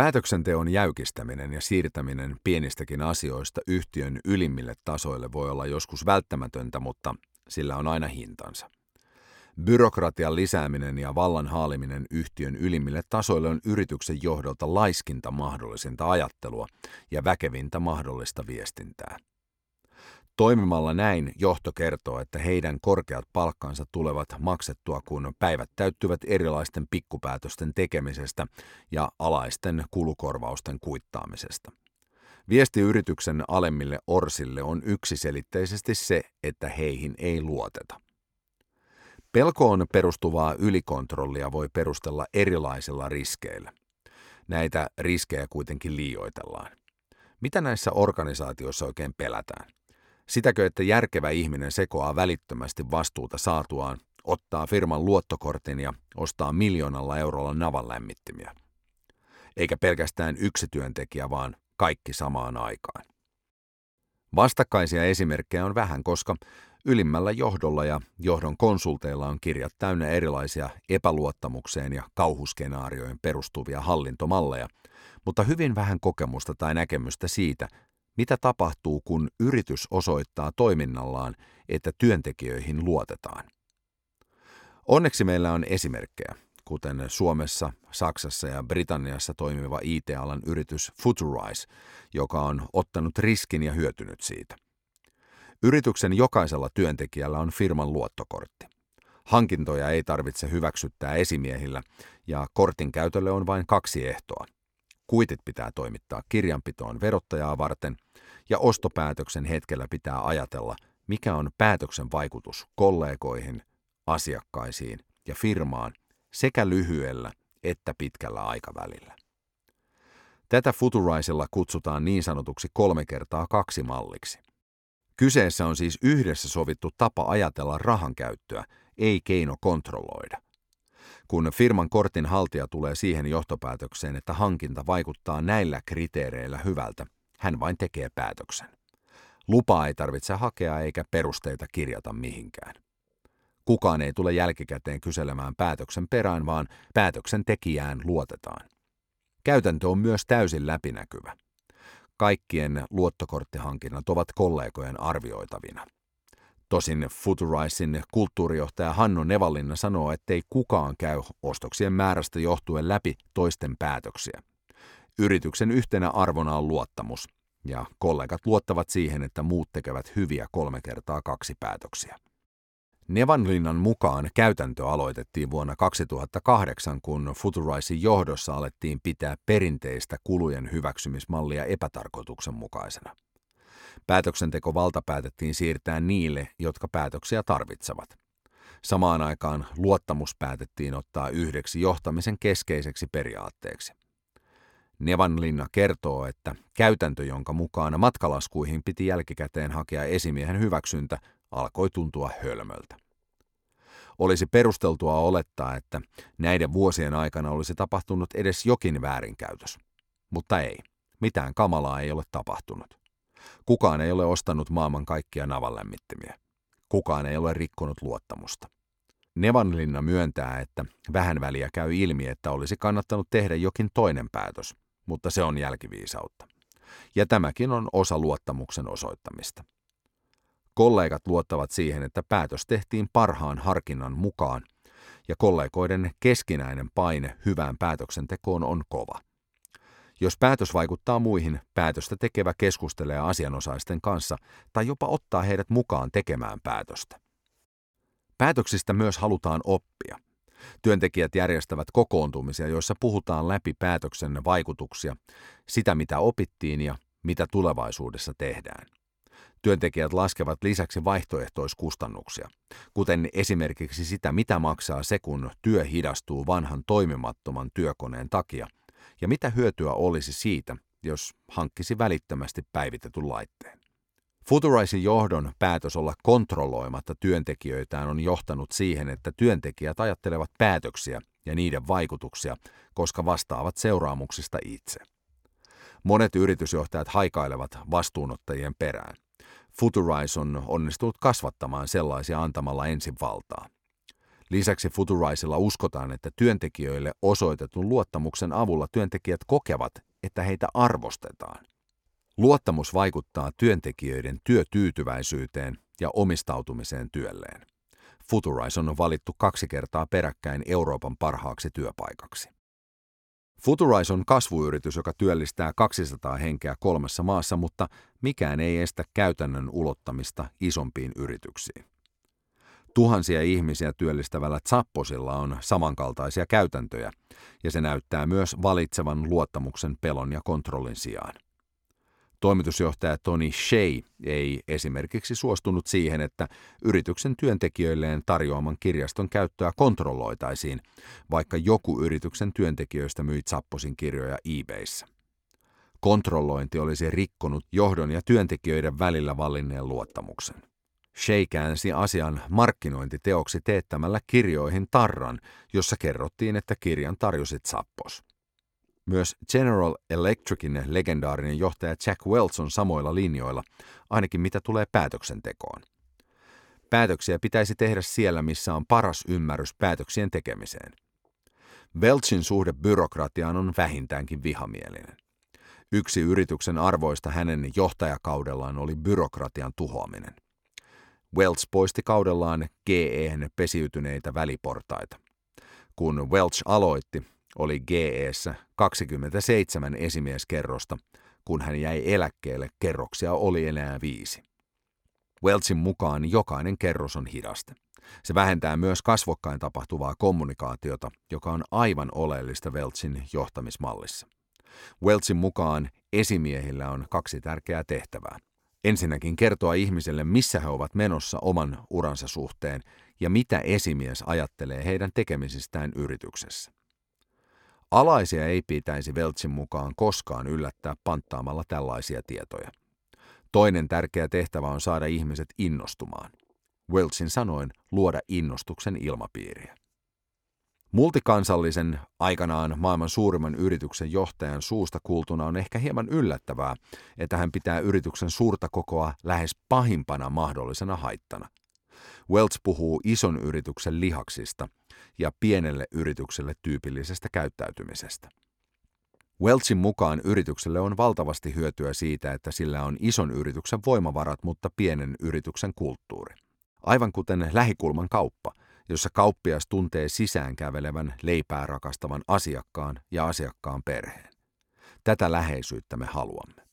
Päätöksenteon jäykistäminen ja siirtäminen pienistäkin asioista yhtiön ylimmille tasoille voi olla joskus välttämätöntä, mutta sillä on aina hintansa. Byrokratian lisääminen ja vallan haaliminen yhtiön ylimmille tasoille on yrityksen johdolta laiskinta mahdollisinta ajattelua ja väkevintä mahdollista viestintää. Toimimalla näin johto kertoo, että heidän korkeat palkkansa tulevat maksettua, kun päivät täyttyvät erilaisten pikkupäätösten tekemisestä ja alaisten kulukorvausten kuittaamisesta. Viesti yrityksen alemmille orsille on yksiselitteisesti se, että heihin ei luoteta. Pelkoon perustuvaa ylikontrollia voi perustella erilaisilla riskeillä. Näitä riskejä kuitenkin liioitellaan. Mitä näissä organisaatioissa oikein pelätään? Sitäkö, että järkevä ihminen sekoaa välittömästi vastuuta saatuaan, ottaa firman luottokortin ja ostaa miljoonalla eurolla navan lämmittimiä? Eikä pelkästään yksi työntekijä, vaan kaikki samaan aikaan. Vastakkaisia esimerkkejä on vähän, koska Ylimmällä johdolla ja johdon konsulteilla on kirjat täynnä erilaisia epäluottamukseen ja kauhuskenaarioihin perustuvia hallintomalleja, mutta hyvin vähän kokemusta tai näkemystä siitä, mitä tapahtuu, kun yritys osoittaa toiminnallaan, että työntekijöihin luotetaan. Onneksi meillä on esimerkkejä, kuten Suomessa, Saksassa ja Britanniassa toimiva IT-alan yritys Futurize, joka on ottanut riskin ja hyötynyt siitä – Yrityksen jokaisella työntekijällä on firman luottokortti. Hankintoja ei tarvitse hyväksyttää esimiehillä ja kortin käytölle on vain kaksi ehtoa. Kuitit pitää toimittaa kirjanpitoon verottajaa varten ja ostopäätöksen hetkellä pitää ajatella, mikä on päätöksen vaikutus kollegoihin, asiakkaisiin ja firmaan sekä lyhyellä että pitkällä aikavälillä. Tätä Futuraisella kutsutaan niin sanotuksi kolme kertaa kaksi malliksi. Kyseessä on siis yhdessä sovittu tapa ajatella rahan käyttöä, ei keino kontrolloida. Kun firman kortin haltija tulee siihen johtopäätökseen, että hankinta vaikuttaa näillä kriteereillä hyvältä, hän vain tekee päätöksen. Lupaa ei tarvitse hakea eikä perusteita kirjata mihinkään. Kukaan ei tule jälkikäteen kyselemään päätöksen perään, vaan päätöksen tekijään luotetaan. Käytäntö on myös täysin läpinäkyvä kaikkien luottokorttihankinnat ovat kollegojen arvioitavina. Tosin Futuraisin kulttuurijohtaja Hanno Nevallinna sanoo, ettei kukaan käy ostoksien määrästä johtuen läpi toisten päätöksiä. Yrityksen yhtenä arvona on luottamus, ja kollegat luottavat siihen, että muut tekevät hyviä kolme kertaa kaksi päätöksiä. Nevanlinnan mukaan käytäntö aloitettiin vuonna 2008, kun Futuraisin johdossa alettiin pitää perinteistä kulujen hyväksymismallia epätarkoituksenmukaisena. Päätöksentekovalta päätettiin siirtää niille, jotka päätöksiä tarvitsevat. Samaan aikaan luottamus päätettiin ottaa yhdeksi johtamisen keskeiseksi periaatteeksi. Nevanlinna kertoo, että käytäntö, jonka mukaan matkalaskuihin piti jälkikäteen hakea esimiehen hyväksyntä, alkoi tuntua hölmöltä. Olisi perusteltua olettaa, että näiden vuosien aikana olisi tapahtunut edes jokin väärinkäytös. Mutta ei. Mitään kamalaa ei ole tapahtunut. Kukaan ei ole ostanut maailman kaikkia navanlämmittimiä. Kukaan ei ole rikkonut luottamusta. Nevanlinna myöntää, että vähän väliä käy ilmi, että olisi kannattanut tehdä jokin toinen päätös, mutta se on jälkiviisautta. Ja tämäkin on osa luottamuksen osoittamista. Kollegat luottavat siihen, että päätös tehtiin parhaan harkinnan mukaan, ja kollegoiden keskinäinen paine hyvään päätöksentekoon on kova. Jos päätös vaikuttaa muihin, päätöstä tekevä keskustelee asianosaisten kanssa tai jopa ottaa heidät mukaan tekemään päätöstä. Päätöksistä myös halutaan oppia. Työntekijät järjestävät kokoontumisia, joissa puhutaan läpi päätöksen vaikutuksia, sitä mitä opittiin ja mitä tulevaisuudessa tehdään. Työntekijät laskevat lisäksi vaihtoehtoiskustannuksia, kuten esimerkiksi sitä, mitä maksaa se, kun työ hidastuu vanhan toimimattoman työkoneen takia, ja mitä hyötyä olisi siitä, jos hankkisi välittömästi päivitetyn laitteen. Futuraisin johdon päätös olla kontrolloimatta työntekijöitään on johtanut siihen, että työntekijät ajattelevat päätöksiä ja niiden vaikutuksia, koska vastaavat seuraamuksista itse. Monet yritysjohtajat haikailevat vastuunottajien perään. Futurize on onnistunut kasvattamaan sellaisia antamalla ensin valtaa. Lisäksi Futuraisilla uskotaan, että työntekijöille osoitetun luottamuksen avulla työntekijät kokevat, että heitä arvostetaan. Luottamus vaikuttaa työntekijöiden työtyytyväisyyteen ja omistautumiseen työlleen. Futurice on valittu kaksi kertaa peräkkäin Euroopan parhaaksi työpaikaksi. Futurice on kasvuyritys, joka työllistää 200 henkeä kolmessa maassa, mutta mikään ei estä käytännön ulottamista isompiin yrityksiin. Tuhansia ihmisiä työllistävällä Zapposilla on samankaltaisia käytäntöjä, ja se näyttää myös valitsevan luottamuksen pelon ja kontrollin sijaan. Toimitusjohtaja Tony Shea ei esimerkiksi suostunut siihen, että yrityksen työntekijöilleen tarjoaman kirjaston käyttöä kontrolloitaisiin, vaikka joku yrityksen työntekijöistä myi Zapposin kirjoja eBayssä. Kontrollointi olisi rikkonut johdon ja työntekijöiden välillä vallinneen luottamuksen. Shea käänsi asian markkinointiteoksi teettämällä kirjoihin tarran, jossa kerrottiin, että kirjan tarjosi Zappos. Myös General Electricin legendaarinen johtaja Jack Welch on samoilla linjoilla, ainakin mitä tulee päätöksentekoon. Päätöksiä pitäisi tehdä siellä, missä on paras ymmärrys päätöksien tekemiseen. Welchin suhde byrokratiaan on vähintäänkin vihamielinen. Yksi yrityksen arvoista hänen johtajakaudellaan oli byrokratian tuhoaminen. Welch poisti kaudellaan GE:n pesiytyneitä väliportaita. Kun Welch aloitti, oli GEssä 27 esimieskerrosta, kun hän jäi eläkkeelle, kerroksia oli enää viisi. Welchin mukaan jokainen kerros on hidaste. Se vähentää myös kasvokkain tapahtuvaa kommunikaatiota, joka on aivan oleellista Welchin johtamismallissa. Welchin mukaan esimiehillä on kaksi tärkeää tehtävää. Ensinnäkin kertoa ihmiselle, missä he ovat menossa oman uransa suhteen ja mitä esimies ajattelee heidän tekemisistään yrityksessä. Alaisia ei pitäisi Veltsin mukaan koskaan yllättää panttaamalla tällaisia tietoja. Toinen tärkeä tehtävä on saada ihmiset innostumaan. Welchin sanoin luoda innostuksen ilmapiiriä. Multikansallisen, aikanaan maailman suurimman yrityksen johtajan suusta kuultuna on ehkä hieman yllättävää, että hän pitää yrityksen suurta kokoa lähes pahimpana mahdollisena haittana. Welch puhuu ison yrityksen lihaksista ja pienelle yritykselle tyypillisestä käyttäytymisestä. Welchin mukaan yritykselle on valtavasti hyötyä siitä, että sillä on ison yrityksen voimavarat, mutta pienen yrityksen kulttuuri. Aivan kuten lähikulman kauppa, jossa kauppias tuntee sisään kävelevän leipää rakastavan asiakkaan ja asiakkaan perheen. Tätä läheisyyttä me haluamme.